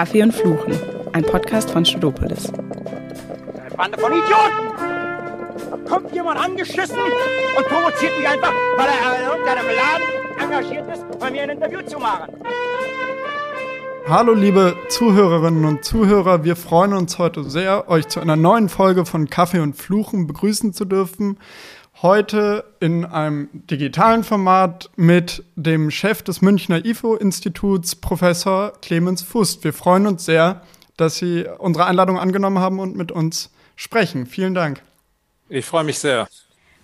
Kaffee und Fluchen, ein Podcast von Studopolis. Eine Bande von Idioten! Da kommt jemand angeschissen und provoziert mich einfach, weil er in irgendeinem Laden engagiert ist, bei mir ein Interview zu machen. Hallo liebe Zuhörerinnen und Zuhörer, wir freuen uns heute sehr, euch zu einer neuen Folge von Kaffee und Fluchen begrüßen zu dürfen. Heute in einem digitalen Format mit dem Chef des Münchner IFO-Instituts, Professor Clemens Fust. Wir freuen uns sehr, dass Sie unsere Einladung angenommen haben und mit uns sprechen. Vielen Dank. Ich freue mich sehr.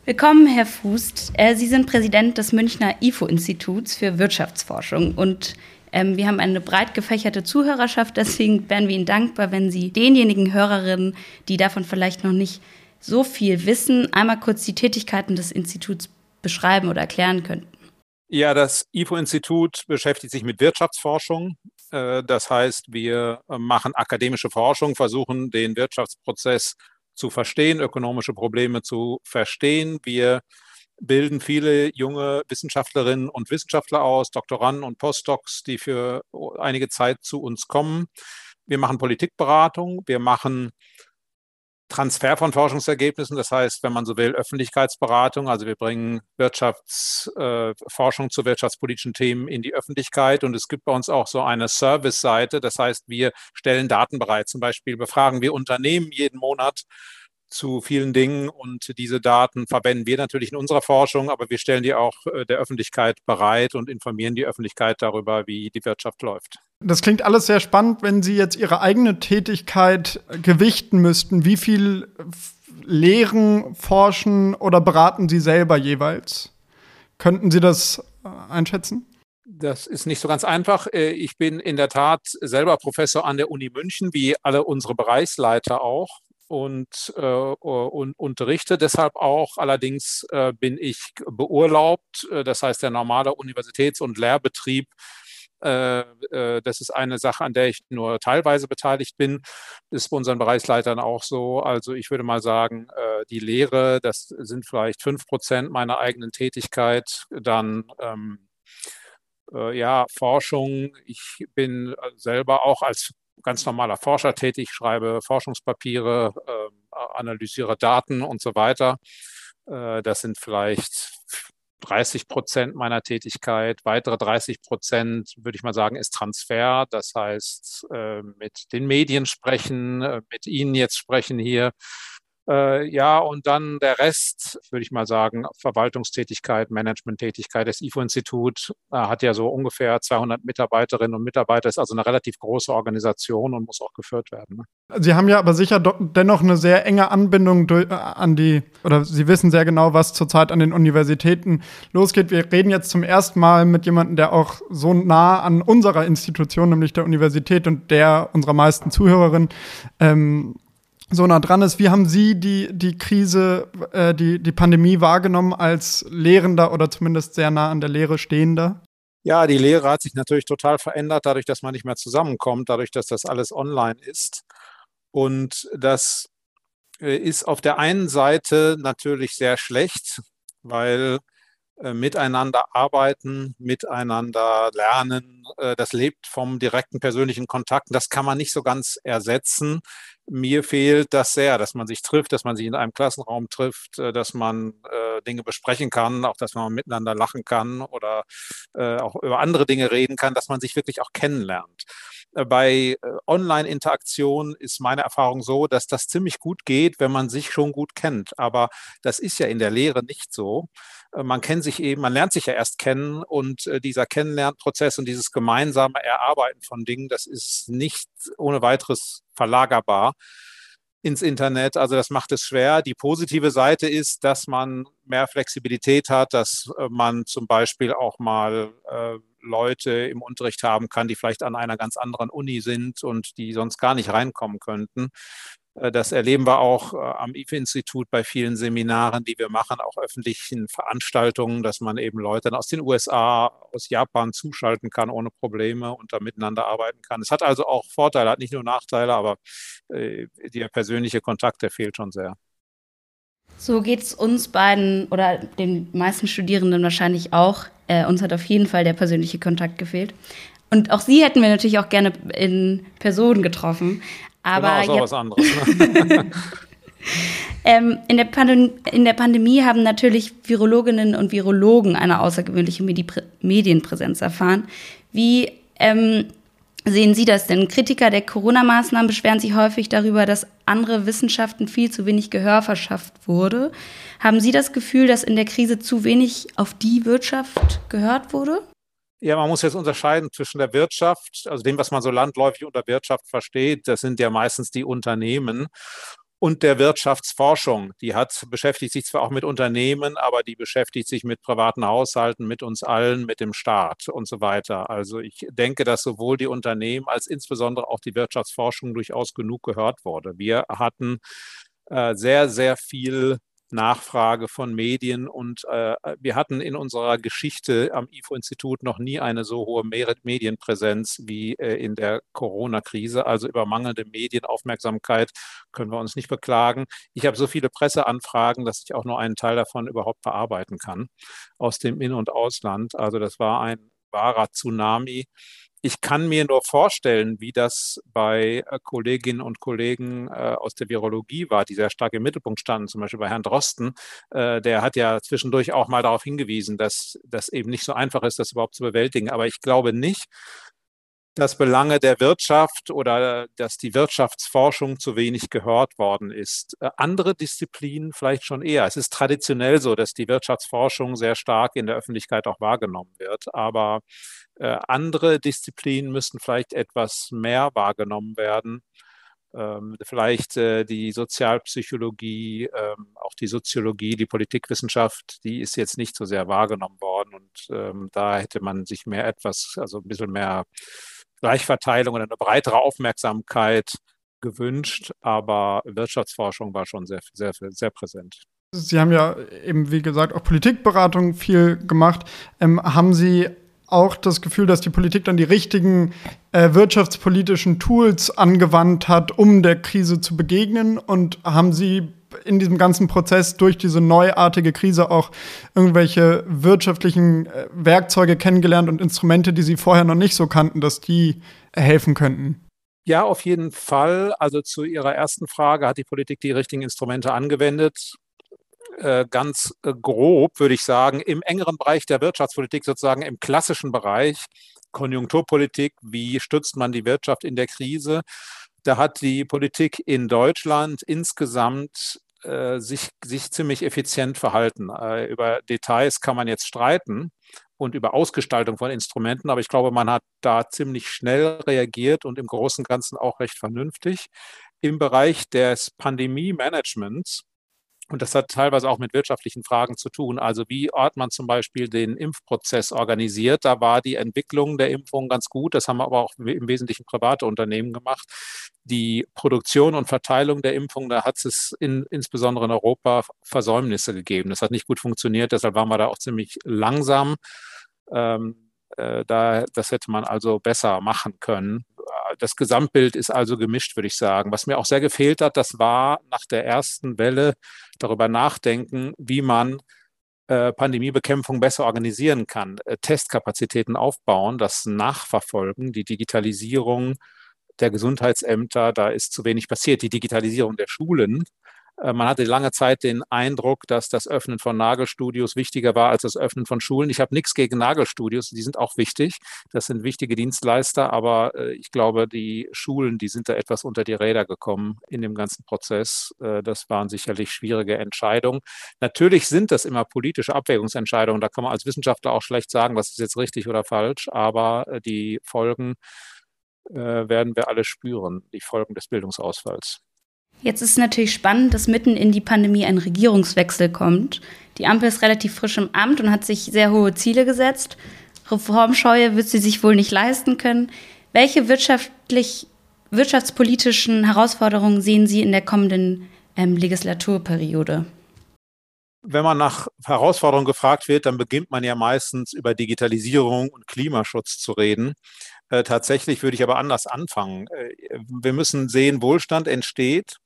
Willkommen, Herr Fust. Äh, Sie sind Präsident des Münchner IFO-Instituts für Wirtschaftsforschung und ähm, wir haben eine breit gefächerte Zuhörerschaft, deswegen wären wir Ihnen dankbar, wenn Sie denjenigen Hörerinnen, die davon vielleicht noch nicht so viel wissen, einmal kurz die Tätigkeiten des Instituts beschreiben oder erklären könnten. Ja, das IFO-Institut beschäftigt sich mit Wirtschaftsforschung. Äh, das heißt, wir äh, machen akademische Forschung, versuchen den Wirtschaftsprozess zu verstehen, ökonomische Probleme zu verstehen. Wir bilden viele junge Wissenschaftlerinnen und Wissenschaftler aus, Doktoranden und Postdocs, die für einige Zeit zu uns kommen. Wir machen Politikberatung, wir machen Transfer von Forschungsergebnissen, das heißt, wenn man so will, Öffentlichkeitsberatung. Also wir bringen Wirtschaftsforschung äh, zu wirtschaftspolitischen Themen in die Öffentlichkeit. Und es gibt bei uns auch so eine Service-Seite. Das heißt, wir stellen Daten bereit. Zum Beispiel befragen wir Unternehmen jeden Monat zu vielen Dingen und diese Daten verwenden wir natürlich in unserer Forschung, aber wir stellen die auch äh, der Öffentlichkeit bereit und informieren die Öffentlichkeit darüber, wie die Wirtschaft läuft. Das klingt alles sehr spannend, wenn Sie jetzt Ihre eigene Tätigkeit gewichten müssten. Wie viel lehren, forschen oder beraten Sie selber jeweils? Könnten Sie das äh, einschätzen? Das ist nicht so ganz einfach. Äh, ich bin in der Tat selber Professor an der Uni München, wie alle unsere Bereichsleiter auch und, äh, und unterrichte deshalb auch. Allerdings äh, bin ich beurlaubt. Äh, das heißt, der normale Universitäts- und Lehrbetrieb, äh, äh, das ist eine Sache, an der ich nur teilweise beteiligt bin. Das ist bei unseren Bereichsleitern auch so. Also ich würde mal sagen, äh, die Lehre, das sind vielleicht fünf Prozent meiner eigenen Tätigkeit. Dann ähm, ja, Forschung. Ich bin selber auch als ganz normaler Forscher tätig, schreibe Forschungspapiere, äh, analysiere Daten und so weiter. Äh, das sind vielleicht 30 Prozent meiner Tätigkeit. Weitere 30 Prozent, würde ich mal sagen, ist Transfer. Das heißt, äh, mit den Medien sprechen, äh, mit Ihnen jetzt sprechen hier, äh, ja, und dann der Rest, würde ich mal sagen, Verwaltungstätigkeit, Managementtätigkeit. Das IFO-Institut äh, hat ja so ungefähr 200 Mitarbeiterinnen und Mitarbeiter, ist also eine relativ große Organisation und muss auch geführt werden. Ne? Sie haben ja aber sicher dennoch eine sehr enge Anbindung durch, äh, an die, oder Sie wissen sehr genau, was zurzeit an den Universitäten losgeht. Wir reden jetzt zum ersten Mal mit jemandem, der auch so nah an unserer Institution, nämlich der Universität und der unserer meisten Zuhörerinnen, ähm, so nah dran ist. Wie haben Sie die, die Krise, äh, die, die Pandemie wahrgenommen als Lehrender oder zumindest sehr nah an der Lehre stehender? Ja, die Lehre hat sich natürlich total verändert, dadurch, dass man nicht mehr zusammenkommt, dadurch, dass das alles online ist. Und das äh, ist auf der einen Seite natürlich sehr schlecht, weil miteinander arbeiten, miteinander lernen. Äh, das lebt vom direkten persönlichen Kontakt. Das kann man nicht so ganz ersetzen. Mir fehlt das sehr, dass man sich trifft, dass man sich in einem Klassenraum trifft, äh, dass man Dinge besprechen kann, auch dass man miteinander lachen kann oder auch über andere Dinge reden kann, dass man sich wirklich auch kennenlernt. Bei Online-Interaktion ist meine Erfahrung so, dass das ziemlich gut geht, wenn man sich schon gut kennt. Aber das ist ja in der Lehre nicht so. Äh, man kennt sich eben, man lernt sich ja erst kennen und äh, dieser Kennenlernprozess und dieses gemeinsame Erarbeiten von Dingen, das ist nicht ohne weiteres verlagerbar ins Internet. Also das macht es schwer. Die positive Seite ist, dass man mehr Flexibilität hat, dass äh, man zum Beispiel auch mal äh, Leute im Unterricht haben kann, die vielleicht an einer ganz anderen Uni sind und die sonst gar nicht reinkommen könnten. Äh, das erleben wir auch äh, am IFE-Institut bei vielen Seminaren, die wir machen, auch öffentlichen Veranstaltungen, dass man eben Leute aus den USA, aus Japan zuschalten kann ohne Probleme und da miteinander arbeiten kann. Es hat also auch Vorteile, hat nicht nur Nachteile, aber äh, der persönliche Kontakt, der fehlt schon sehr. So geht es uns beiden oder den meisten Studierenden wahrscheinlich auch. Äh, uns hat auf jeden Fall der persönliche Kontakt gefehlt. Und auch Sie hätten wir natürlich auch gerne in Person getroffen. Aber genau, ist auch was anderes. Ne? ähm, in, der in, der Pandemie haben natürlich Virologinnen und Virologen eine außergewöhnliche Medi Medienpräsenz erfahren. Wie ähm, sehen Sie das denn? Kritiker der Corona-Maßnahmen beschweren sich häufig darüber, dass andere Wissenschaften viel zu wenig Gehör verschafft wurde. Haben Sie das Gefühl, dass in der Krise zu wenig auf die Wirtschaft gehört wurde? Ja, man muss jetzt unterscheiden zwischen der Wirtschaft, also dem, was man so landläufig unter Wirtschaft versteht. Das sind ja meistens die Unternehmen und der Wirtschaftsforschung. Die hat, beschäftigt sich zwar auch mit Unternehmen, aber die beschäftigt sich mit privaten Haushalten, mit uns allen, mit dem Staat und so weiter. Also ich denke, dass sowohl die Unternehmen als insbesondere auch die Wirtschaftsforschung durchaus genug gehört wurde. Wir hatten äh, sehr, sehr viel Nachfrage von Medien. Und äh, wir hatten in unserer Geschichte am IFO-Institut noch nie eine so hohe Medienpräsenz wie äh, in der Corona-Krise. Also über mangelnde Medienaufmerksamkeit können wir uns nicht beklagen. Ich habe so viele Presseanfragen, dass ich auch nur einen Teil davon überhaupt bearbeiten kann aus dem In- und Ausland. Also das war ein wahrer Tsunami ich kann mir nur vorstellen, wie das bei äh, Kolleginnen und Kollegen äh, aus der Virologie war, die sehr stark im Mittelpunkt standen, zum Beispiel bei Herrn Drosten. Äh, der hat ja zwischendurch auch mal darauf hingewiesen, dass das eben nicht so einfach ist, das überhaupt zu bewältigen. Aber ich glaube nicht, dass Belange der Wirtschaft oder dass die Wirtschaftsforschung zu wenig gehört worden ist. Andere Disziplinen vielleicht schon eher. Es ist traditionell so, dass die Wirtschaftsforschung sehr stark in der Öffentlichkeit auch wahrgenommen wird. Aber äh, andere Disziplinen müssten vielleicht etwas mehr wahrgenommen werden. Ähm, vielleicht äh, die Sozialpsychologie, ähm, auch die Soziologie, die Politikwissenschaft, die ist jetzt nicht so sehr wahrgenommen worden. Und ähm, da hätte man sich mehr etwas, also ein bisschen mehr Gleichverteilung oder eine breitere Aufmerksamkeit gewünscht. Aber Wirtschaftsforschung war schon sehr, sehr, sehr präsent. Sie haben ja eben, wie gesagt, auch Politikberatung viel gemacht. Ähm, haben Sie auch das Gefühl, dass die Politik dann die richtigen äh, wirtschaftspolitischen Tools angewandt hat, um der Krise zu begegnen? Und haben Sie in diesem ganzen Prozess durch diese neuartige Krise auch irgendwelche wirtschaftlichen äh, Werkzeuge kennengelernt und Instrumente, die Sie vorher noch nicht so kannten, dass die helfen könnten? Ja, auf jeden Fall. Also zu Ihrer ersten Frage hat die Politik die richtigen Instrumente angewendet. Äh, ganz äh, grob, würde ich sagen, im engeren Bereich der Wirtschaftspolitik, sozusagen im klassischen Bereich, Konjunkturpolitik, wie stützt man die Wirtschaft in der Krise? Da hat die Politik in Deutschland insgesamt äh, sich, sich ziemlich effizient verhalten. Äh, über Details kann man jetzt streiten und über Ausgestaltung von Instrumenten, aber ich glaube, man hat da ziemlich schnell reagiert und im Großen und Ganzen auch recht vernünftig. Im Bereich des Pandemie-Managements und das hat teilweise auch mit wirtschaftlichen Fragen zu tun. Also wie Ort man zum Beispiel den Impfprozess organisiert. Da war die Entwicklung der Impfung ganz gut. Das haben aber auch im Wesentlichen private Unternehmen gemacht. Die Produktion und Verteilung der Impfung, da hat es in, insbesondere in Europa Versäumnisse gegeben. Das hat nicht gut funktioniert. Deshalb waren wir da auch ziemlich langsam. Ähm, äh, da, das hätte man also besser machen können das Gesamtbild ist also gemischt, würde ich sagen. Was mir auch sehr gefehlt hat, das war nach der ersten Welle darüber nachdenken, wie man äh, Pandemiebekämpfung besser organisieren kann, äh, Testkapazitäten aufbauen, das Nachverfolgen, die Digitalisierung der Gesundheitsämter, da ist zu wenig passiert, die Digitalisierung der Schulen, man hatte lange Zeit den Eindruck, dass das Öffnen von Nagelstudios wichtiger war als das Öffnen von Schulen. Ich habe nichts gegen Nagelstudios, die sind auch wichtig. Das sind wichtige Dienstleister, aber äh, ich glaube, die Schulen, die sind da etwas unter die Räder gekommen in dem ganzen Prozess. Äh, das waren sicherlich schwierige Entscheidungen. Natürlich sind das immer politische Abwägungsentscheidungen. Da kann man als Wissenschaftler auch schlecht sagen, was ist jetzt richtig oder falsch, aber die Folgen werden wir alle spüren, die Folgen des Bildungsausfalls. Jetzt ist es natürlich spannend, dass mitten in die Pandemie ein Regierungswechsel kommt. Die Ampel ist relativ frisch im Amt und hat sich sehr hohe Ziele gesetzt. Reformscheue wird sie sich wohl nicht leisten können. Welche wirtschaftlich, wirtschaftspolitischen Herausforderungen sehen Sie in der kommenden ähm, Legislaturperiode? Wenn man nach Herausforderungen gefragt wird, dann beginnt man ja meistens über Digitalisierung und Klimaschutz zu reden. Äh, tatsächlich würde ich aber anders anfangen. Äh, wir müssen sehen, Wohlstand entsteht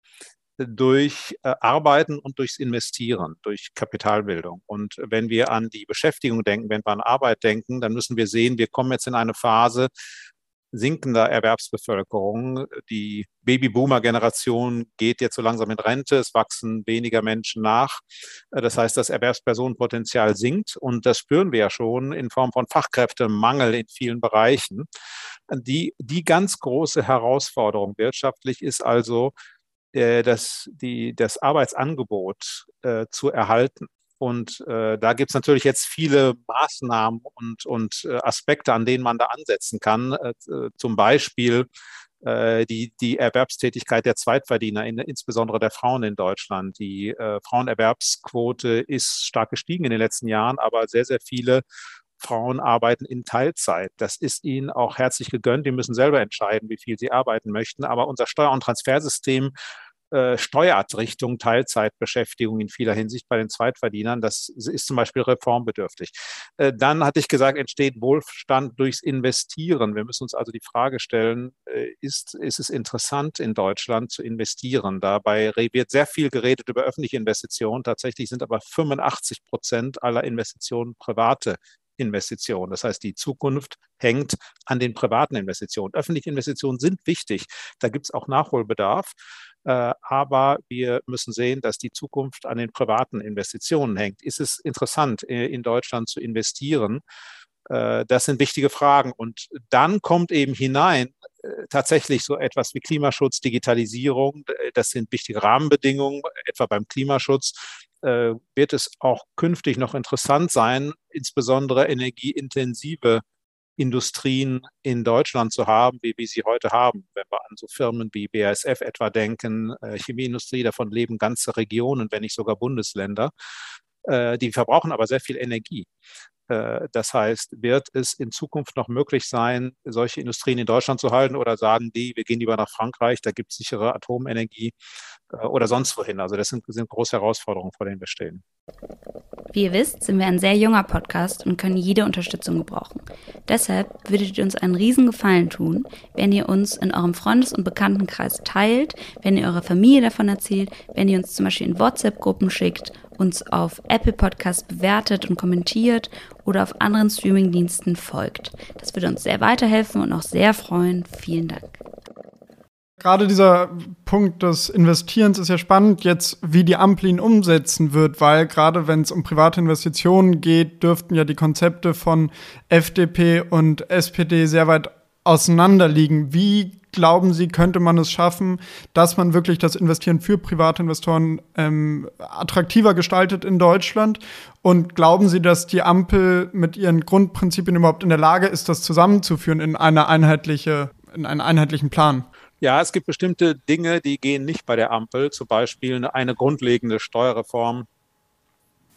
durch äh, Arbeiten und durchs Investieren, durch Kapitalbildung. Und wenn wir an die Beschäftigung denken, wenn wir an Arbeit denken, dann müssen wir sehen, wir kommen jetzt in eine Phase, sinkender Erwerbsbevölkerung. Die Babyboomer-Generation geht jetzt so langsam in Rente. Es wachsen weniger Menschen nach. Das heißt, das Erwerbspersonenpotenzial sinkt. Und das spüren wir ja schon in Form von Fachkräftemangel in vielen Bereichen. Die, die ganz große Herausforderung wirtschaftlich ist also, äh, das, die, das Arbeitsangebot äh, zu erhalten. Und äh, da gibt es natürlich jetzt viele Maßnahmen und, und äh, Aspekte, an denen man da ansetzen kann. Äh, zum Beispiel äh, die, die Erwerbstätigkeit der Zweitverdiener, in, insbesondere der Frauen in Deutschland. Die äh, Frauenerwerbsquote ist stark gestiegen in den letzten Jahren, aber sehr, sehr viele Frauen arbeiten in Teilzeit. Das ist ihnen auch herzlich gegönnt. Die müssen selber entscheiden, wie viel sie arbeiten möchten. Aber unser Steuer- und Transfersystem äh, steuert Richtung Teilzeitbeschäftigung in vieler Hinsicht bei den Zweitverdienern. Das ist zum Beispiel reformbedürftig. Äh, dann hatte ich gesagt, entsteht Wohlstand durchs Investieren. Wir müssen uns also die Frage stellen, äh, ist, ist es interessant in Deutschland zu investieren? Dabei wird sehr viel geredet über öffentliche Investitionen. Tatsächlich sind aber 85 Prozent aller Investitionen private Investitionen. Das heißt, die Zukunft hängt an den privaten Investitionen. Öffentliche Investitionen sind wichtig. Da gibt es auch Nachholbedarf. Äh, aber wir müssen sehen, dass die Zukunft an den privaten Investitionen hängt. Ist es interessant, äh, in Deutschland zu investieren? Äh, das sind wichtige Fragen. Und dann kommt eben hinein tatsächlich so etwas wie Klimaschutz, Digitalisierung. Das sind wichtige Rahmenbedingungen, etwa beim Klimaschutz. Wird es auch künftig noch interessant sein, insbesondere energieintensive Industrien in Deutschland zu haben, wie wir sie heute haben. Wenn wir an so Firmen wie BASF etwa denken, äh, Chemieindustrie, davon leben ganze Regionen, wenn nicht sogar Bundesländer. Äh, die verbrauchen aber sehr viel Energie. Äh, das heißt, wird es in Zukunft noch möglich sein, solche Industrien in Deutschland zu halten oder sagen die, wir gehen lieber nach Frankreich, da gibt es sichere Atomenergie äh, oder sonst wohin? Also das sind, sind große Herausforderungen, vor denen wir stehen. Wie ihr wisst, sind wir ein sehr junger Podcast und können jede Unterstützung gebrauchen. Deshalb würdet ihr uns einen riesen Gefallen tun, wenn ihr uns in eurem Freundes- und Bekanntenkreis teilt, wenn ihr eurer Familie davon erzählt, wenn ihr uns zum Beispiel in WhatsApp-Gruppen schickt uns auf Apple Podcast bewertet und kommentiert oder auf anderen Streamingdiensten folgt. Das würde uns sehr weiterhelfen und auch sehr freuen. Vielen Dank. Gerade dieser Punkt des Investierens ist ja spannend, jetzt wie die Ampel ihn umsetzen wird, weil gerade wenn es um private Investitionen geht, dürften ja die Konzepte von FDP und SPD sehr weit auseinanderliegen. Wie glauben Sie, könnte man es schaffen, dass man wirklich das Investieren für private Investoren ähm, attraktiver gestaltet in Deutschland? Und glauben Sie, dass die Ampel mit ihren Grundprinzipien überhaupt in der Lage ist, das zusammenzuführen in eine einheitliche, in einen einheitlichen Plan? Ja, es gibt bestimmte Dinge, die gehen nicht bei der Ampel. Zum Beispiel eine grundlegende Steuerreform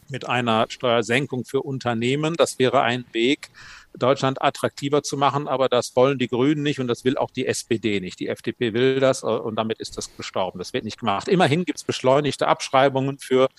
mit einer Steuersenkung für Unternehmen. Das wäre ein Weg, Deutschland attraktiver zu machen, aber das wollen die Grünen nicht und das will auch die SPD nicht. Die FDP will das äh, und damit ist das gestorben. Das wird nicht gemacht. Immerhin gibt es beschleunigte Abschreibungen für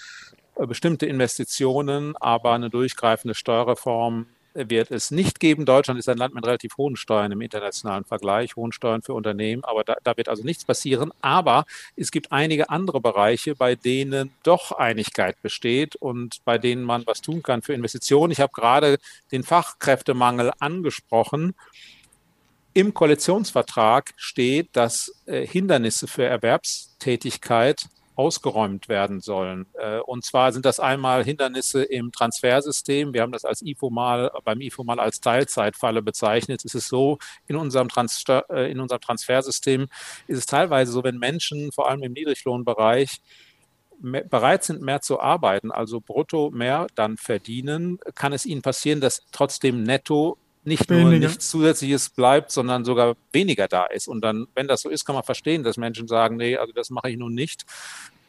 äh, bestimmte Investitionen, aber eine durchgreifende Steuerreform wird es nicht geben. Deutschland ist ein Land mit relativ hohen Steuern im internationalen Vergleich, hohen Steuern für Unternehmen, aber da, da, wird also nichts passieren. Aber es gibt einige andere Bereiche, bei denen doch Einigkeit besteht und bei denen man was tun kann für Investitionen. Ich habe gerade den Fachkräftemangel angesprochen. Im Koalitionsvertrag steht, dass äh, Hindernisse für Erwerbstätigkeit ausgeräumt werden sollen. Äh, und zwar sind das einmal Hindernisse im Transfersystem. Wir haben das als IFO mal, beim IFO mal als Teilzeitfalle bezeichnet. Es ist so, in unserem, Transfer, äh, in unserem Transfersystem ist es teilweise so, wenn Menschen, vor allem im Niedriglohnbereich, bereit sind, mehr zu arbeiten, also brutto mehr dann verdienen, kann es ihnen passieren, dass trotzdem netto nicht weniger. nur nichts Zusätzliches bleibt, sondern sogar weniger da ist. Und dann, wenn das so ist, kann man verstehen, dass Menschen sagen, nee, also das mache ich nun nicht.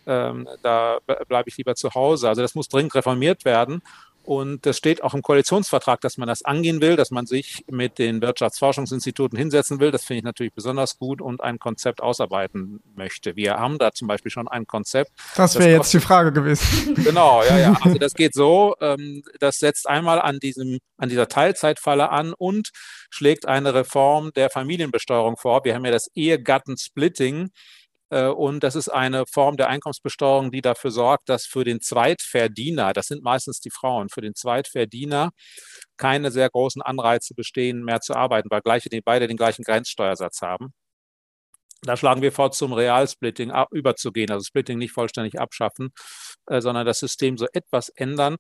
Ähm, da bleibe ich lieber zu Hause. Also das muss dringend reformiert werden. Und das steht auch im Koalitionsvertrag, dass man das angehen will, dass man sich mit den Wirtschaftsforschungsinstituten hinsetzen will. Das finde ich natürlich besonders gut und ein Konzept ausarbeiten möchte. Wir haben da zum Beispiel schon ein Konzept. Das wäre jetzt die Frage gewesen. Genau, ja, ja. Also das geht so. Ähm, das setzt einmal an diesem, an dieser Teilzeitfalle an und schlägt eine Reform der Familienbesteuerung vor. Wir haben ja das Ehegattensplitting und das ist eine Form der Einkommensbesteuerung, die dafür sorgt, dass für den Zweitverdiener, das sind meistens die Frauen, für den Zweitverdiener keine sehr großen Anreize bestehen, mehr zu arbeiten, weil gleiche, beide den gleichen Grenzsteuersatz haben. Da schlagen wir vor, zum Realsplitting überzugehen, also Splitting nicht vollständig abschaffen, äh, sondern das System so etwas ändern, äh,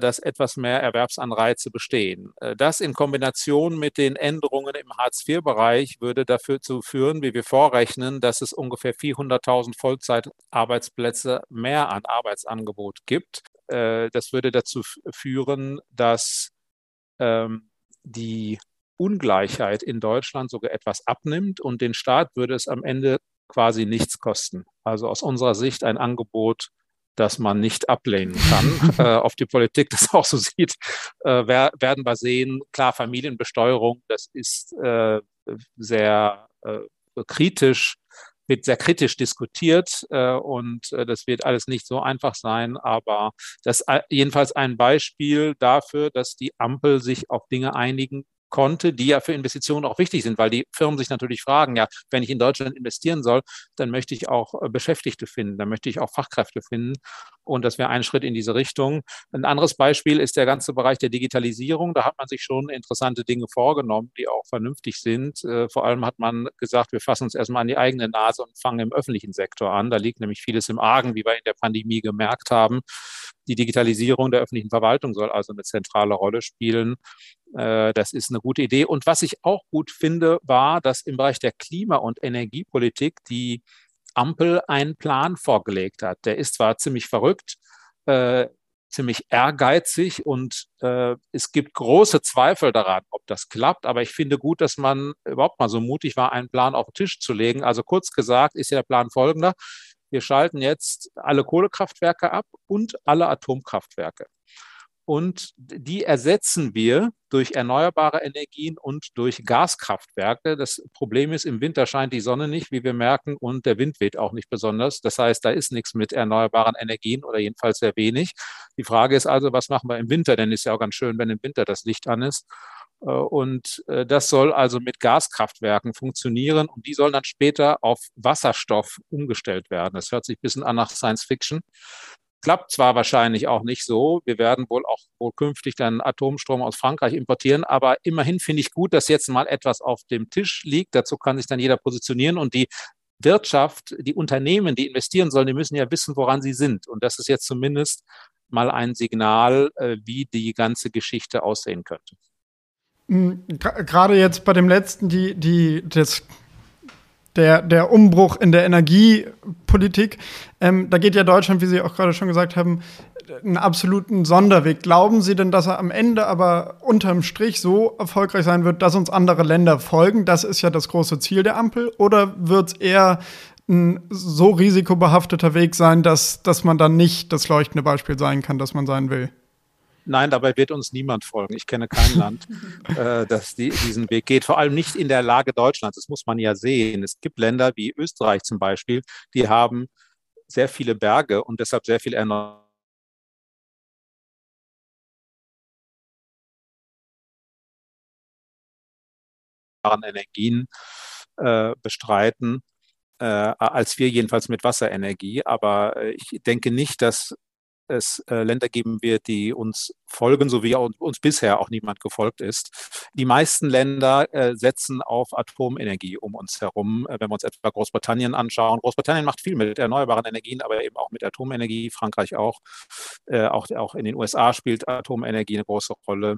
dass etwas mehr Erwerbsanreize bestehen. Äh, das in Kombination mit den Änderungen im Hartz-IV-Bereich würde dafür zu führen, wie wir vorrechnen, dass es ungefähr 400.000 Vollzeitarbeitsplätze mehr an Arbeitsangebot gibt. Äh, das würde dazu führen, dass ähm, die Ungleichheit in Deutschland sogar etwas abnimmt und den Staat würde es am Ende quasi nichts kosten. Also aus unserer Sicht ein Angebot, das man nicht ablehnen kann. äh, auf die Politik das auch so sieht, äh, werden wir sehen. Klar, Familienbesteuerung, das ist äh, sehr äh, kritisch, wird sehr kritisch diskutiert äh, und äh, das wird alles nicht so einfach sein, aber das ist jedenfalls ein Beispiel dafür, dass die Ampel sich auf Dinge einigen konnte, die ja für Investitionen auch wichtig sind, weil die Firmen sich natürlich fragen, ja, wenn ich in Deutschland investieren soll, dann möchte ich auch äh, Beschäftigte finden, dann möchte ich auch Fachkräfte finden. Und das wäre ein Schritt in diese Richtung. Ein anderes Beispiel ist der ganze Bereich der Digitalisierung. Da hat man sich schon interessante Dinge vorgenommen, die auch vernünftig sind. Äh, vor allem hat man gesagt, wir fassen uns erstmal an die eigene Nase und fangen im öffentlichen Sektor an. Da liegt nämlich vieles im Argen, wie wir in der Pandemie gemerkt haben. Die Digitalisierung der öffentlichen Verwaltung soll also eine zentrale Rolle spielen. Äh, das ist eine gute Idee. Und was ich auch gut finde, war, dass im Bereich der Klima- und Energiepolitik die Ampel einen Plan vorgelegt hat. Der ist zwar ziemlich verrückt, äh, ziemlich ehrgeizig und äh, es gibt große Zweifel daran, ob das klappt. Aber ich finde gut, dass man überhaupt mal so mutig war, einen Plan auf den Tisch zu legen. Also kurz gesagt ist ja der Plan folgender. Wir schalten jetzt alle Kohlekraftwerke ab und alle Atomkraftwerke. Und die ersetzen wir durch erneuerbare Energien und durch Gaskraftwerke. Das Problem ist, im Winter scheint die Sonne nicht, wie wir merken, und der Wind weht auch nicht besonders. Das heißt, da ist nichts mit erneuerbaren Energien oder jedenfalls sehr wenig. Die Frage ist also, was machen wir im Winter? Denn es ist ja auch ganz schön, wenn im Winter das Licht an ist. Äh, und äh, das soll also mit Gaskraftwerken funktionieren und die sollen dann später auf Wasserstoff umgestellt werden. Das hört sich ein bisschen an nach Science Fiction. Klappt zwar wahrscheinlich auch nicht so. Wir werden wohl auch wohl künftig dann Atomstrom aus Frankreich importieren, aber immerhin finde ich gut, dass jetzt mal etwas auf dem Tisch liegt. Dazu kann sich dann jeder positionieren und die Wirtschaft, die Unternehmen, die investieren sollen, die müssen ja wissen, woran sie sind. Und das ist jetzt zumindest mal ein Signal, äh, wie die ganze Geschichte aussehen könnte. Hm, gerade jetzt bei dem letzten, die, die, das der, der Umbruch in der Energiepolitik. Ähm, da geht ja Deutschland, wie Sie auch gerade schon gesagt haben, einen absoluten Sonderweg. Glauben Sie denn, dass er am Ende aber unterm Strich so erfolgreich sein wird, dass uns andere Länder folgen? Das ist ja das große Ziel der Ampel. Oder wird es eher ein so risikobehafteter Weg sein, dass, dass man dann nicht das leuchtende Beispiel sein kann, das man sein will? Nein, dabei wird uns niemand folgen. Ich kenne kein Land, äh, das die, diesen Weg geht. Vor allem nicht in der Lage Deutschlands. Das muss man ja sehen. Es gibt Länder wie Österreich zum Beispiel, die haben sehr viele Berge und deshalb sehr viel erneuerbare Energien äh, bestreiten, äh, als wir jedenfalls mit Wasserenergie. Aber äh, ich denke nicht, dass es äh, Länder geben wird, die uns folgen, so wie uns bisher auch niemand gefolgt ist. Die meisten Länder äh, setzen auf Atomenergie um uns herum. Äh, wenn wir uns etwa Großbritannien anschauen, Großbritannien macht viel mit erneuerbaren Energien, aber eben auch mit Atomenergie, Frankreich auch. Äh, auch, in den USA spielt Atomenergie eine große Rolle.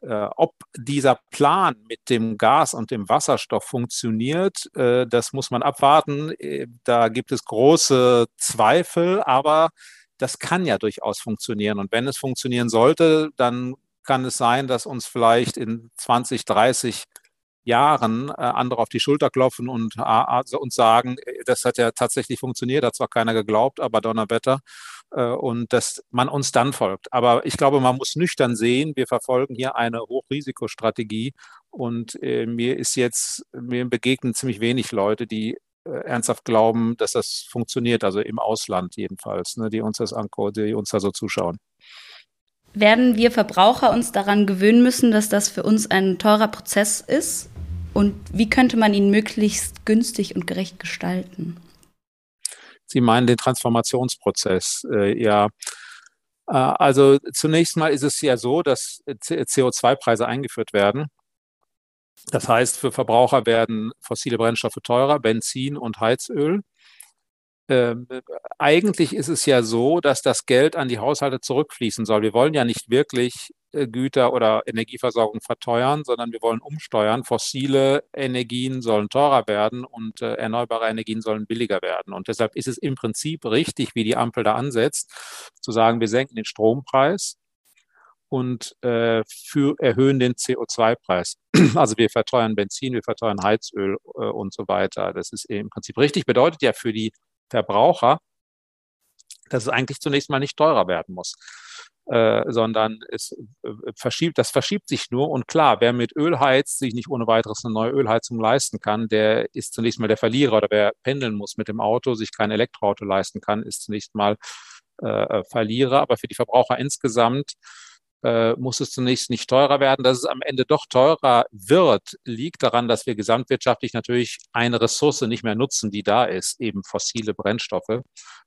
Ob dieser Plan mit dem Gas und dem Wasserstoff funktioniert, das muss man abwarten. Da gibt es große Zweifel, aber das kann ja durchaus funktionieren. Und wenn es funktionieren sollte, dann kann es sein, dass uns vielleicht in 20, 30 Jahren äh, andere auf die Schulter klopfen und äh, also uns sagen, äh, das hat ja tatsächlich funktioniert, hat zwar keiner geglaubt, aber Donnerwetter und dass man uns dann folgt. Aber ich glaube, man muss nüchtern sehen, wir verfolgen hier eine Hochrisikostrategie und mir ist jetzt, mir begegnen ziemlich wenig Leute, die ernsthaft glauben, dass das funktioniert, also im Ausland jedenfalls, ne, die uns das angucken, die uns da so zuschauen. Werden wir Verbraucher uns daran gewöhnen müssen, dass das für uns ein teurer Prozess ist? Und wie könnte man ihn möglichst günstig und gerecht gestalten? Sie meinen den Transformationsprozess, äh, ja. Äh, also zunächst mal ist es ja so, dass CO2-Preise eingeführt werden. Das heißt, für Verbraucher werden fossile Brennstoffe teurer, Benzin und Heizöl. Ähm, eigentlich ist es ja so, dass das Geld an die Haushalte zurückfließen soll. Wir wollen ja nicht wirklich äh, Güter oder Energieversorgung verteuern, sondern wir wollen umsteuern. Fossile Energien sollen teurer werden und äh, erneuerbare Energien sollen billiger werden. Und deshalb ist es im Prinzip richtig, wie die Ampel da ansetzt, zu sagen, wir senken den Strompreis und äh, für, erhöhen den CO2-Preis. Also wir verteuern Benzin, wir verteuern Heizöl äh, und so weiter. Das ist im Prinzip richtig. Bedeutet ja für die Verbraucher, dass es eigentlich zunächst mal nicht teurer werden muss. Äh, sondern es äh, verschiebt, das verschiebt sich nur. Und klar, wer mit Öl heizt, sich nicht ohne weiteres eine neue Ölheizung leisten kann, der ist zunächst mal der Verlierer. Oder wer pendeln muss mit dem Auto, sich kein Elektroauto leisten kann, ist zunächst mal äh, Verlierer. Aber für die Verbraucher insgesamt äh, muss es zunächst nicht teurer werden. Dass es am Ende doch teurer wird, liegt daran, dass wir gesamtwirtschaftlich natürlich eine Ressource nicht mehr nutzen, die da ist, eben fossile Brennstoffe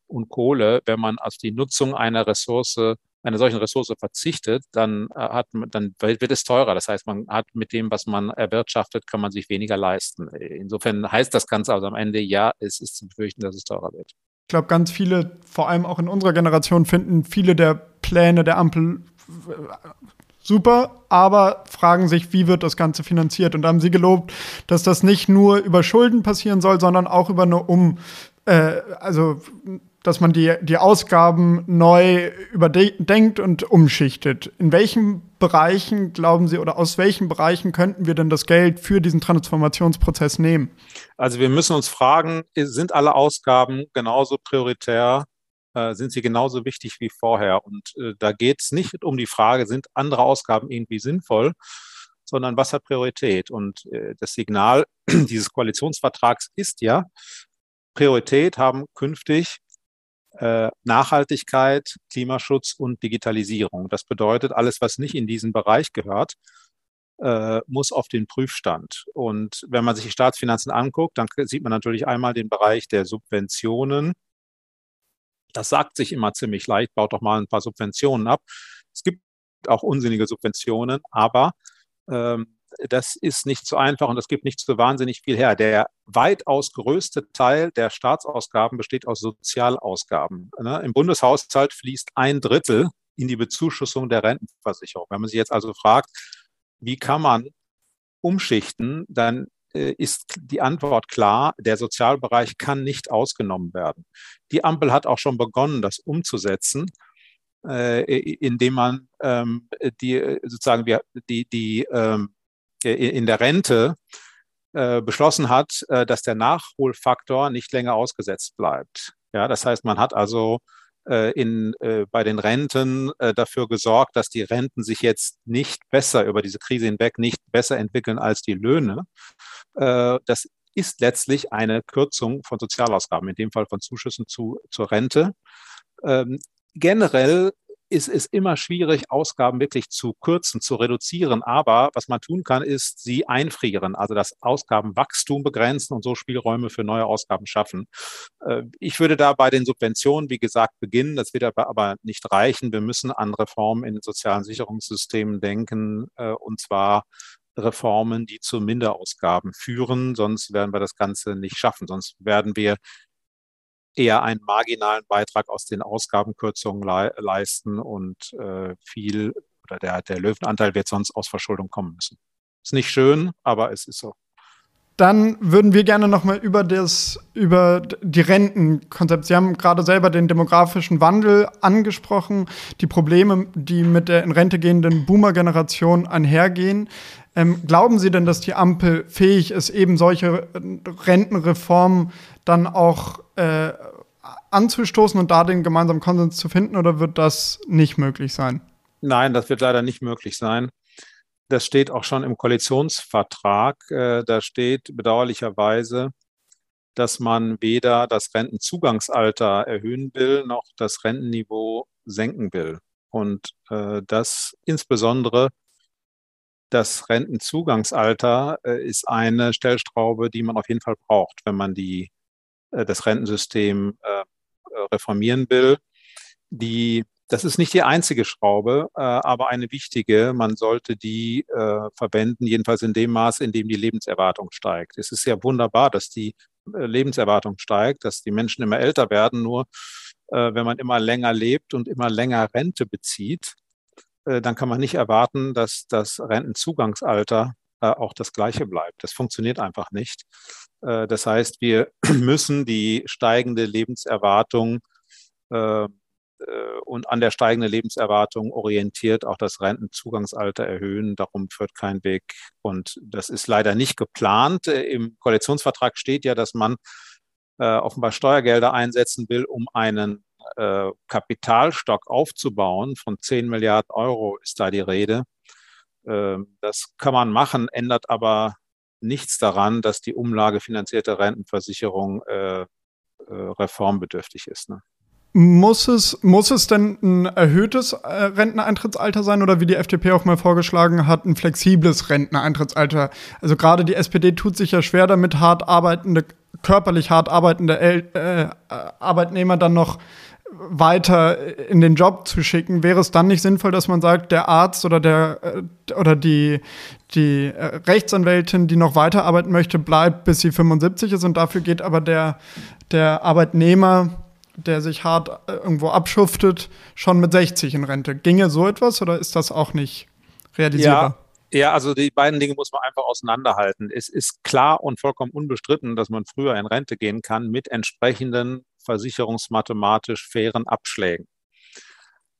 und Kohle. Wenn man auf die Nutzung einer Ressource einer solchen Ressource verzichtet, dann äh, hat dann wird es teurer. Das heißt, man hat mit dem, was man erwirtschaftet, kann man sich weniger leisten. Insofern heißt das Ganze also am Ende, ja, es ist zu befürchten, dass es teurer wird. Ich glaube, ganz viele, vor allem auch in unserer Generation, finden viele der Pläne der Ampel super, aber fragen sich, wie wird das Ganze finanziert? Und da haben sie gelobt, dass das nicht nur über Schulden passieren soll, sondern auch über eine Um, äh, also dass man die, die Ausgaben neu überdenkt und umschichtet. In welchen Bereichen glauben Sie oder aus welchen Bereichen könnten wir denn das Geld für diesen Transformationsprozess nehmen? Also wir müssen uns fragen, sind alle Ausgaben genauso prioritär äh, sind sie genauso wichtig wie vorher. Und äh, da geht es nicht um die Frage, sind andere Ausgaben irgendwie sinnvoll, sondern was hat Priorität? Und äh, das Signal dieses Koalitionsvertrags ist ja, Priorität haben künftig äh, Nachhaltigkeit, Klimaschutz und Digitalisierung. Das bedeutet, alles, was nicht in diesen Bereich gehört, äh, muss auf den Prüfstand. Und wenn man sich die Staatsfinanzen anguckt, dann sieht man natürlich einmal den Bereich der Subventionen, das sagt sich immer ziemlich leicht, baut doch mal ein paar Subventionen ab. Es gibt auch unsinnige Subventionen, aber ähm, das ist nicht so einfach und das gibt nicht so wahnsinnig viel her. Der weitaus größte Teil der Staatsausgaben besteht aus Sozialausgaben. Ne? Im Bundeshaushalt fließt ein Drittel in die Bezuschussung der Rentenversicherung. Wenn man sich jetzt also fragt, wie kann man umschichten, dann ist die Antwort klar, der Sozialbereich kann nicht ausgenommen werden. Die Ampel hat auch schon begonnen, das umzusetzen, äh, indem man ähm, die sozusagen die, die ähm, in der Rente äh, beschlossen hat, dass der Nachholfaktor nicht länger ausgesetzt bleibt. Ja, das heißt, man hat also in, bei den Renten dafür gesorgt, dass die Renten sich jetzt nicht besser über diese Krise hinweg nicht besser entwickeln als die Löhne, äh, das ist letztlich eine Kürzung von Sozialausgaben, in dem Fall von Zuschüssen zu, zur Rente. Ähm, generell ist es immer schwierig, Ausgaben wirklich zu kürzen, zu reduzieren. Aber was man tun kann, ist sie einfrieren, also das Ausgabenwachstum begrenzen und so Spielräume für neue Ausgaben schaffen. Äh, ich würde da bei den Subventionen, wie gesagt, beginnen. Das wird aber nicht reichen. Wir müssen an Reformen in den sozialen Sicherungssystemen denken, äh, und zwar Reformen, die zu Minderausgaben führen. Sonst werden wir das Ganze nicht schaffen. Sonst werden wir eher einen marginalen Beitrag aus den Ausgabenkürzungen le leisten und äh, viel oder der, der Löwenanteil wird sonst aus Verschuldung kommen müssen. Ist nicht schön, aber es ist so. Dann würden wir gerne noch mal über das über die Rentenkonzept. Sie haben gerade selber den demografischen Wandel angesprochen, die Probleme, die mit der in Rente gehenden Boomer-Generation einhergehen. Ähm, glauben Sie denn, dass die Ampel fähig ist, eben solche Rentenreformen dann auch äh, anzustoßen und da den gemeinsamen Konsens zu finden, oder wird das nicht möglich sein? Nein, das wird leider nicht möglich sein. Das steht auch schon im Koalitionsvertrag. Äh, da steht bedauerlicherweise, dass man weder das Rentenzugangsalter erhöhen will, noch das Rentenniveau senken will. Und äh, das insbesondere das Rentenzugangsalter äh, ist eine Stellstraube, die man auf jeden Fall braucht, wenn man die das Rentensystem reformieren will. Die, das ist nicht die einzige Schraube, äh, aber eine wichtige. Man sollte die äh, verwenden, jedenfalls in dem Maß, in dem die Lebenserwartung steigt. Es ist ja wunderbar, dass die äh, Lebenserwartung steigt, dass die Menschen immer älter werden. Nur äh, wenn man immer länger lebt und immer länger Rente bezieht, äh, dann kann man nicht erwarten, dass das Rentenzugangsalter äh, auch das gleiche bleibt. Das funktioniert einfach nicht. Äh, das heißt, wir müssen die steigende Lebenserwartung äh, und an der steigenden Lebenserwartung orientiert auch das Rentenzugangsalter erhöhen. Darum führt kein Weg. Und das ist leider nicht geplant. Im Koalitionsvertrag steht ja, dass man offenbar Steuergelder einsetzen will, um einen Kapitalstock aufzubauen. Von 10 Milliarden Euro ist da die Rede. Ähm, das kann man machen, ändert aber nichts daran, dass die umlagefinanzierte Rentenversicherung äh, äh, reformbedürftig ist. Ne? Muss es, muss es denn ein erhöhtes äh, Renteneintrittsalter sein oder wie die FDP auch mal vorgeschlagen hat, ein flexibles Renteneintrittsalter? Also gerade die SPD tut sich ja schwer damit, hart arbeitende, körperlich hart arbeitende äh, Arbeitnehmer dann noch weiter in den Job zu schicken, wäre es dann nicht sinnvoll, dass man sagt, der Arzt oder der äh, oder die die äh, Rechtsanwältin, die noch weiterarbeiten möchte, bleibt bis sie 75 ist und dafür geht aber der der Arbeitnehmer, der sich hart äh, irgendwo abschuftet, schon mit 60 in Rente. Ginge so etwas oder ist das auch nicht realisierbar? Ja. Ja, also die beiden Dinge muss man einfach auseinanderhalten. Es ist klar und vollkommen unbestritten, dass man früher in Rente gehen kann mit entsprechenden versicherungsmathematisch fairen Abschlägen.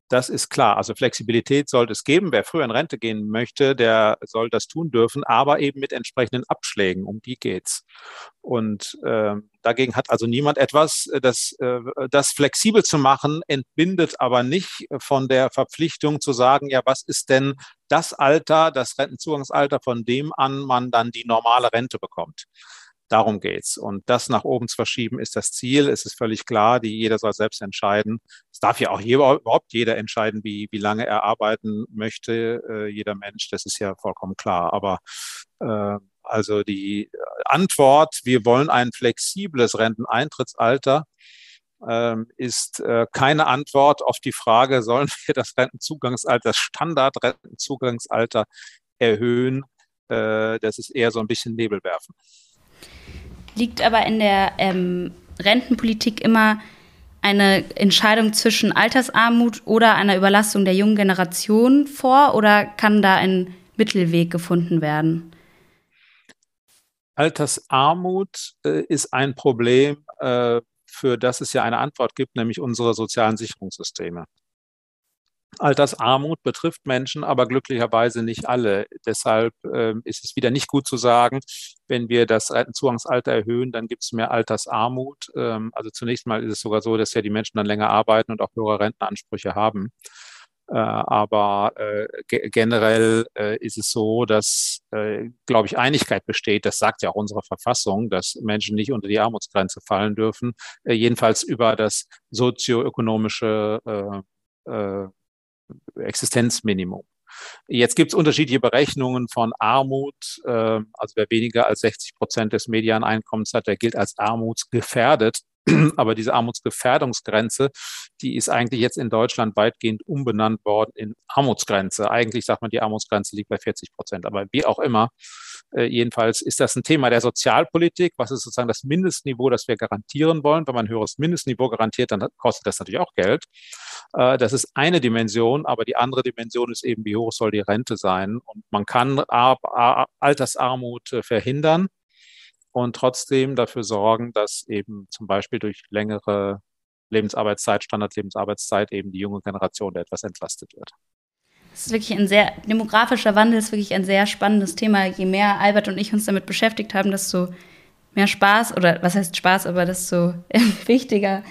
Das ist klar. Also Flexibilität sollte es geben. Wer früher in Rente gehen möchte, der soll das tun dürfen, aber eben mit entsprechenden Abschlägen. Um die geht's. Und äh, dagegen hat also niemand etwas. Das, äh, das flexibel zu machen, entbindet aber nicht von der Verpflichtung zu sagen, ja, was ist denn das Alter, das Rentenzugangsalter, von dem an man dann die normale Rente bekommt? Darum geht's. Und das nach oben zu verschieben ist das Ziel. Es ist völlig klar, die jeder soll selbst entscheiden. Es darf ja auch jeder, überhaupt jeder entscheiden, wie, wie lange er arbeiten möchte, äh, jeder Mensch. Das ist ja vollkommen klar. Aber äh, also die Antwort, wir wollen ein flexibles Renteneintrittsalter, äh, ist äh, keine Antwort auf die Frage, sollen wir das Rentenzugangsalter, das Standardrentenzugangsalter erhöhen? Äh, das ist eher so ein bisschen Nebel werfen liegt aber in der ähm, Rentenpolitik immer eine Entscheidung zwischen Altersarmut oder einer Überlastung der jungen Generation vor oder kann da ein Mittelweg gefunden werden? Altersarmut äh, ist ein Problem, äh, für das es ja eine Antwort gibt, nämlich unsere sozialen Sicherungssysteme. Altersarmut betrifft Menschen, aber glücklicherweise nicht alle. Deshalb äh, ist es wieder nicht gut zu sagen, wenn wir das Rentenzugangsalter erhöhen, dann gibt es mehr Altersarmut. Ähm, also zunächst mal ist es sogar so, dass ja die Menschen dann länger arbeiten und auch höhere Rentenansprüche haben. Äh, aber äh, ge generell äh, ist es so, dass, äh, glaube ich, Einigkeit besteht. Das sagt ja auch unsere Verfassung, dass Menschen nicht unter die Armutsgrenze fallen dürfen. Äh, jedenfalls über das sozioökonomische äh, Existenzminimum. Jetzt gibt es unterschiedliche Berechnungen von Armut. Äh, also wer weniger als 60 Prozent des Medianeinkommens hat, der gilt als armutsgefährdet. Aber diese Armutsgefährdungsgrenze, die ist eigentlich jetzt in Deutschland weitgehend umbenannt worden in Armutsgrenze. Eigentlich sagt man, die Armutsgrenze liegt bei 40 Prozent. Aber wie auch immer, äh, jedenfalls ist das ein Thema der Sozialpolitik. Was ist sozusagen das Mindestniveau, das wir garantieren wollen? Wenn man ein höheres Mindestniveau garantiert, dann kostet das natürlich auch Geld. Äh, das ist eine Dimension, aber die andere Dimension ist eben, wie hoch soll die Rente sein? Und man kann Altersarmut äh, verhindern und trotzdem dafür sorgen, dass eben zum Beispiel durch längere Lebensarbeitszeit, Standardlebensarbeitszeit eben die junge Generation etwas entlastet wird. Das ist wirklich ein sehr, demografischer Wandel ist wirklich ein sehr spannendes Thema. Je mehr Albert und ich uns damit beschäftigt haben, desto mehr Spaß, oder was heißt Spaß, aber desto wichtiger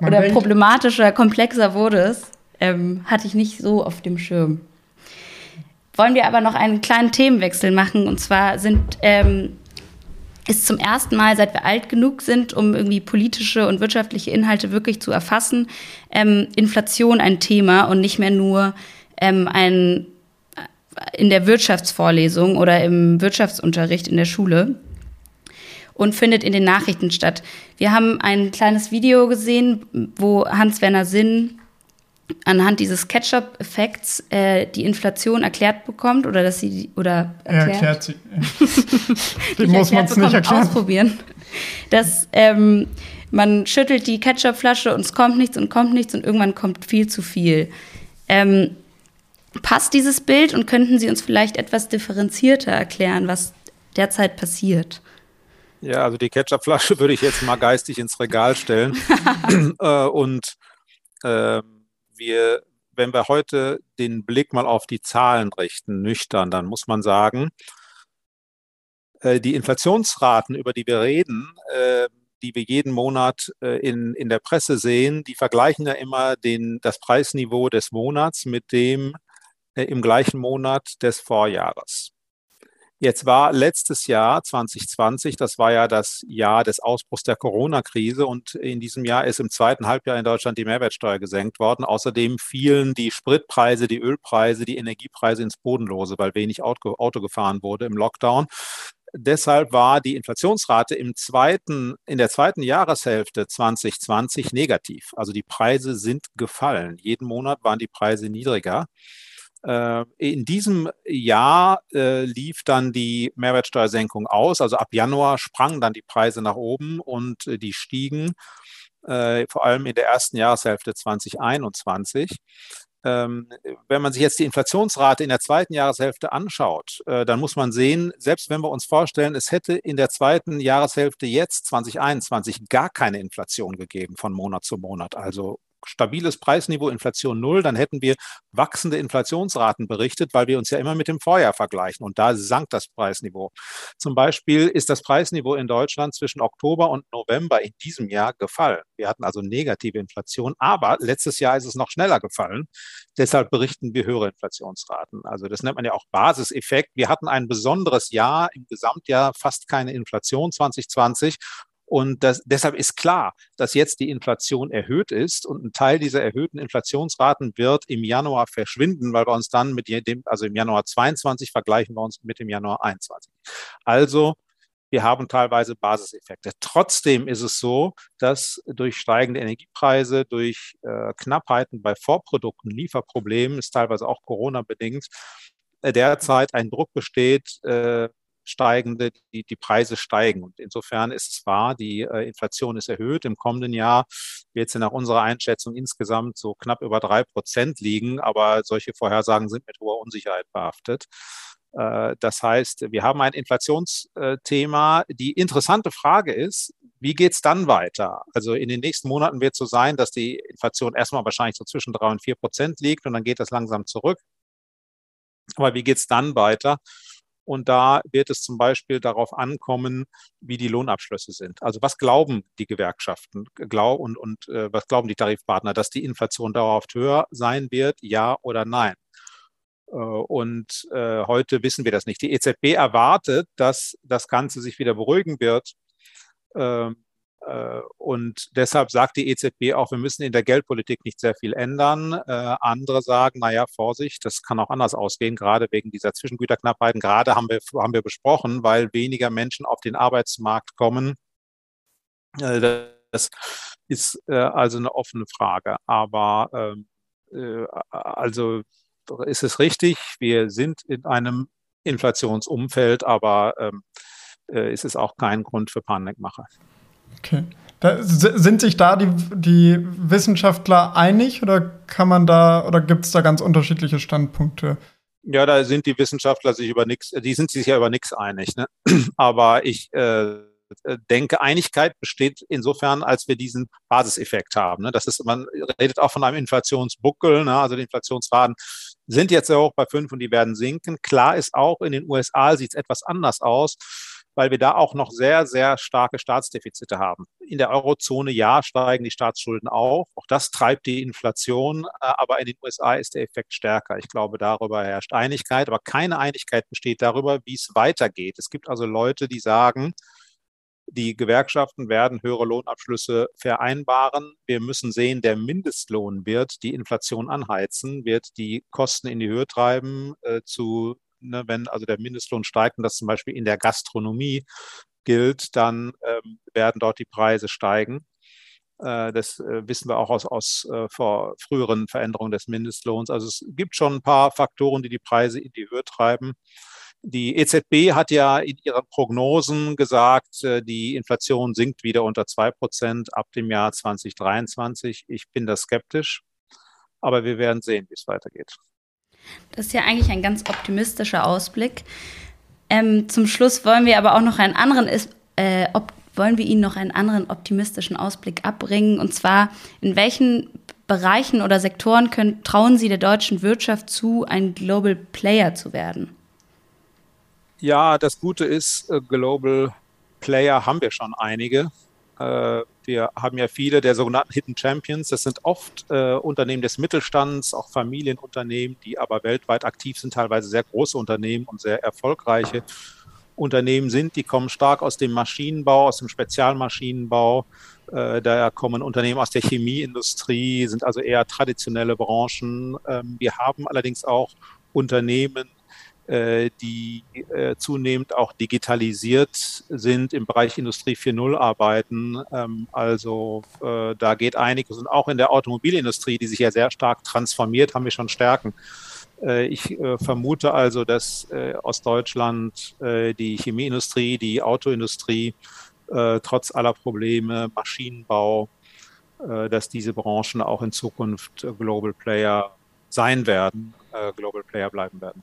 Man oder problematischer, komplexer wurde es, ähm, hatte ich nicht so auf dem Schirm. Wollen wir aber noch einen kleinen Themenwechsel machen. Und zwar sind ähm, ist zum ersten Mal, seit wir alt genug sind, um irgendwie politische und wirtschaftliche Inhalte wirklich zu erfassen, ähm, Inflation ein Thema und nicht mehr nur ähm, ein, in der Wirtschaftsvorlesung oder im Wirtschaftsunterricht in der Schule. und findet in den Nachrichten statt. Wir haben ein kleines Video gesehen, wo Hans-Werner Sinn anhand dieses Ketchup-Effekts äh, die Inflation erklärt bekommt oder dass sie oder erklärt, er erklärt sie. die muss man es nicht erklären. Ausprobieren. Dass ähm, man schüttelt die Ketchupflasche und es kommt nichts und kommt nichts und irgendwann kommt viel zu viel. Ähm, passt dieses Bild und könnten Sie uns vielleicht etwas differenzierter erklären, was derzeit passiert? Ja, also die Ketchupflasche würde ich jetzt mal geistig ins Regal stellen. äh, und äh, wir, wenn wir heute den Blick mal auf die Zahlen richten, nüchtern, dann muss man sagen, äh, die Inflationsraten, über die wir reden, äh, die wir jeden Monat in, in der Presse sehen, die vergleichen ja immer den, das Preisniveau des Monats mit dem im gleichen Monat des Vorjahres. Jetzt war letztes Jahr 2020, das war ja das Jahr des Ausbruchs der Corona-Krise und in diesem Jahr ist im zweiten Halbjahr in Deutschland die Mehrwertsteuer gesenkt worden. Außerdem fielen die Spritpreise, die Ölpreise, die Energiepreise ins Bodenlose, weil wenig Auto, Auto gefahren wurde im Lockdown. Deshalb war die Inflationsrate im zweiten, in der zweiten Jahreshälfte 2020 negativ. Also die Preise sind gefallen. Jeden Monat waren die Preise niedriger. Äh, in diesem Jahr äh, lief dann die Mehrwertsteuersenkung aus. Also ab Januar sprangen dann die Preise nach oben und äh, die stiegen vor allem in der ersten Jahreshälfte 2021. Ähm, wenn man sich jetzt die Inflationsrate in der zweiten Jahreshälfte anschaut, dann muss man sehen, selbst wenn wir uns vorstellen, es hätte in der zweiten Jahreshälfte jetzt 2021 gar keine Inflation gegeben von Monat zu Monat, also stabiles Preisniveau, Inflation null, dann hätten wir wachsende Inflationsraten berichtet, weil wir uns ja immer mit dem Vorjahr vergleichen. Und da sank das Preisniveau. Zum Beispiel ist das Preisniveau in Deutschland zwischen Oktober und November in diesem Jahr gefallen. Wir hatten also negative Inflation, aber letztes Jahr ist es noch schneller gefallen. Deshalb berichten wir höhere Inflationsraten. Also das nennt man ja auch Basiseffekt. Wir hatten ein besonderes Jahr im Gesamtjahr, fast keine Inflation 2020 und das, deshalb ist klar, dass jetzt die Inflation erhöht ist und ein Teil dieser erhöhten Inflationsraten wird im Januar verschwinden, weil wir uns dann mit dem, also im Januar 22 vergleichen wir uns mit dem Januar 21. Also wir haben teilweise Basiseffekte. Trotzdem ist es so, dass durch steigende Energiepreise, durch äh, Knappheiten bei Vorprodukten, Lieferproblemen, ist teilweise auch Corona bedingt, äh, derzeit ein Druck besteht, äh, steigende, die, die Preise steigen. Und insofern ist es wahr, die äh, Inflation ist erhöht. Im kommenden Jahr wird sie nach unserer Einschätzung insgesamt so knapp über drei Prozent liegen. Aber solche Vorhersagen sind mit hoher Unsicherheit behaftet. Äh, das heißt, wir haben ein Inflationsthema. Die interessante Frage ist, wie geht es dann weiter? Also in den nächsten Monaten wird es so sein, dass die Inflation erstmal wahrscheinlich so zwischen drei und vier Prozent liegt und dann geht das langsam zurück. Aber wie geht es dann weiter? Und da wird es zum Beispiel darauf ankommen, wie die Lohnabschlüsse sind. Also was glauben die Gewerkschaften und, und äh, was glauben die Tarifpartner, dass die Inflation dauerhaft höher sein wird, ja oder nein? Äh, und äh, heute wissen wir das nicht. Die EZB erwartet, dass das Ganze sich wieder beruhigen wird. Ähm, äh, und deshalb sagt die EZB auch, wir müssen in der Geldpolitik nicht sehr viel ändern. Äh, andere sagen, naja, Vorsicht, das kann auch anders ausgehen, gerade wegen dieser Zwischengüterknappheiten. Gerade haben wir, haben wir besprochen, weil weniger Menschen auf den Arbeitsmarkt kommen. Äh, das ist also eine offene Frage. Aber ähm, also ist es richtig, wir sind in einem Inflationsumfeld, aber ähm, ist es auch kein Grund für Panikmache. Okay. Da, sind sich da die, die Wissenschaftler einig oder kann man da oder gibt es da ganz unterschiedliche Standpunkte? Ja, da sind die Wissenschaftler sich über nichts, die sind sich ja über nichts einig. Ne? Aber ich äh, denke, Einigkeit besteht insofern, als wir diesen Basiseffekt haben. Ne? Das ist, man redet auch von einem Inflationsbuckel, ne? also die Inflationsraten sind jetzt sehr hoch bei fünf und die werden sinken. Klar ist auch, in den USA sieht es etwas anders aus weil wir da auch noch sehr, sehr starke Staatsdefizite haben. In der Eurozone, ja, steigen die Staatsschulden auch. Auch das treibt die Inflation. Äh, aber in den USA ist der Effekt stärker. Ich glaube, darüber herrscht Einigkeit. Aber keine Einigkeit besteht darüber, wie es weitergeht. Es gibt also Leute, die sagen, die Gewerkschaften werden höhere Lohnabschlüsse vereinbaren. Wir müssen sehen, der Mindestlohn wird die Inflation anheizen, wird die Kosten in die Höhe treiben, äh, zu ne, wenn also der Mindestlohn steigt und das zum Beispiel in der Gastronomie gilt, dann ähm, werden dort die Preise steigen. Äh, das äh, wissen wir auch aus, aus äh, früheren Veränderungen des Mindestlohns. Also es gibt schon ein paar Faktoren, die die Preise in die Höhe treiben. Die EZB hat ja in ihren Prognosen gesagt, die Inflation sinkt wieder unter zwei Prozent ab dem Jahr 2023. Ich bin da skeptisch, aber wir werden sehen, wie es weitergeht. Das ist ja eigentlich ein ganz optimistischer Ausblick. Ähm, zum Schluss wollen wir aber auch noch einen anderen, äh, ob, wollen wir Ihnen noch einen anderen optimistischen Ausblick abbringen. Und zwar, in welchen Bereichen oder Sektoren können, trauen Sie der deutschen Wirtschaft zu, ein Global Player zu werden? Ja, das Gute ist, äh, Global Player haben wir schon einige. Äh, wir haben ja viele der sogenannten Hidden Champions. Das sind oft äh, Unternehmen des Mittelstands, auch Familienunternehmen, die aber weltweit aktiv sind, teilweise sehr große Unternehmen und sehr erfolgreiche Unternehmen sind. Die kommen stark aus dem Maschinenbau, aus dem Spezialmaschinenbau. Äh, daher kommen Unternehmen aus der Chemieindustrie, sind also eher traditionelle Branchen. Ähm, wir haben allerdings auch Unternehmen, die äh, zunehmend auch digitalisiert sind im Bereich Industrie 4.0 arbeiten. Ähm, also äh, da geht einiges. Und auch in der Automobilindustrie, die sich ja sehr stark transformiert, haben wir schon Stärken. Ich vermute also, dass aus Deutschland die Chemieindustrie, die Autoindustrie, trotz aller Probleme, Maschinenbau, dass diese Branchen auch in Zukunft Global Player sein werden, Global Player bleiben werden.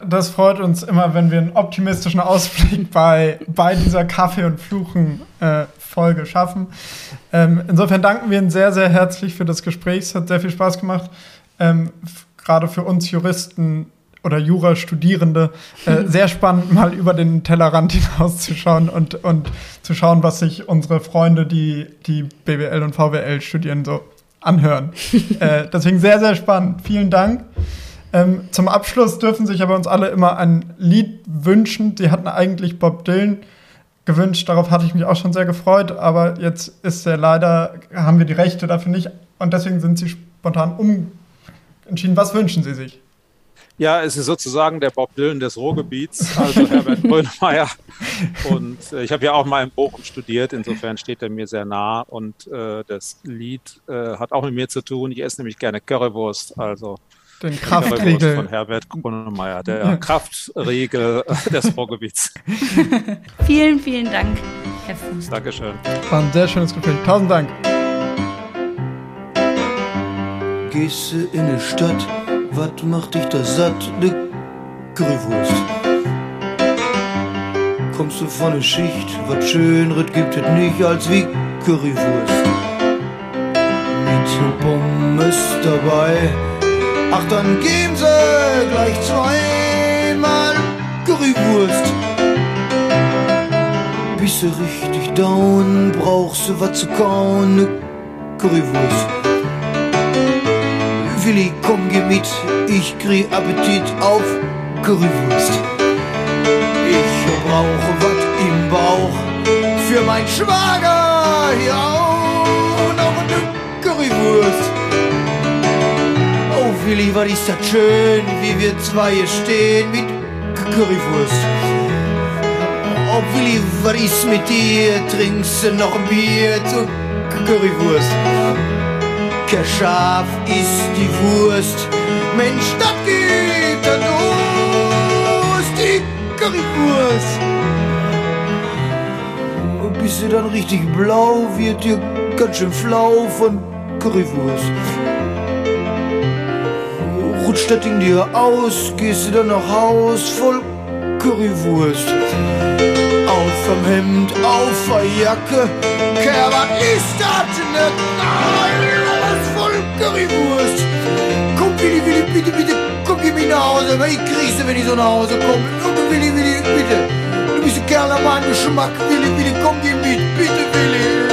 Das freut uns immer, wenn wir einen optimistischen Ausblick bei, bei dieser Kaffee- und Fluchen-Folge äh, schaffen. Ähm, insofern danken wir Ihnen sehr, sehr herzlich für das Gespräch. Es hat sehr viel Spaß gemacht. Ähm, Gerade für uns Juristen oder Jurastudierende äh, sehr spannend, mal über den Tellerrand hinauszuschauen und, und zu schauen, was sich unsere Freunde, die, die BWL und VWL studieren, so anhören. äh, deswegen sehr, sehr spannend. Vielen Dank. Ähm, zum Abschluss dürfen sich aber uns alle immer ein Lied wünschen. Sie hatten eigentlich Bob Dylan gewünscht, darauf hatte ich mich auch schon sehr gefreut, aber jetzt ist er leider, haben wir die Rechte dafür nicht und deswegen sind sie spontan umentschieden. Was wünschen Sie sich? Ja, es ist sozusagen der Bob Dylan des Ruhrgebiets, also Herbert Grönemeyer. Und äh, ich habe ja auch mal in Bochum studiert, insofern steht er mir sehr nah. Und äh, das Lied äh, hat auch mit mir zu tun. Ich esse nämlich gerne Currywurst, also den Kraftriegel. Von Herbert Grönemeyer, der ja. Kraftriegel des Ruhrgebiets. vielen, vielen Dank, Herr Fuß. Dankeschön. War ein sehr schönes Gespräch. Tausend Dank. Gehst du in die Stadt, was macht dich da satt? Ne Currywurst. Kommst du von der Schicht, was Schöneres gibt es nicht als wie Currywurst. Mit Pommes dabei Ach, dann geben sie gleich zweimal Currywurst. Bist du richtig down, brauchst du was zu kauen, ne Currywurst. Willi, komm, geh mit, ich krieg Appetit auf Currywurst. Ich brauche was im Bauch für mein Schwager, ja, noch eine Currywurst. Willi, was ist das schön, wie wir zwei hier stehen mit Currywurst. Oh Willi, was ist mit dir? Trinkst du noch ein Bier zu Currywurst? Keschaf ist die Wurst. Mensch, das geht dann los, die Currywurst. Und bist du dann richtig blau, wird dir ganz schön flau von Currywurst rutscht das Ding dir aus, gehst du dann nach Haus voll Currywurst. Auf am Hemd, auf der Jacke, Kerl, was ist das denn? Alles voll Currywurst. Komm, Willi, Willi, bitte, bitte, komm, geh mich nach Hause, weil ich kriegse, wenn ich so nach Hause komme. Komm, Willi, Willi, bitte. Du bist ein Kerl nach meinem Geschmack, Willi, Willi, komm, geh mit, bitte, Willi.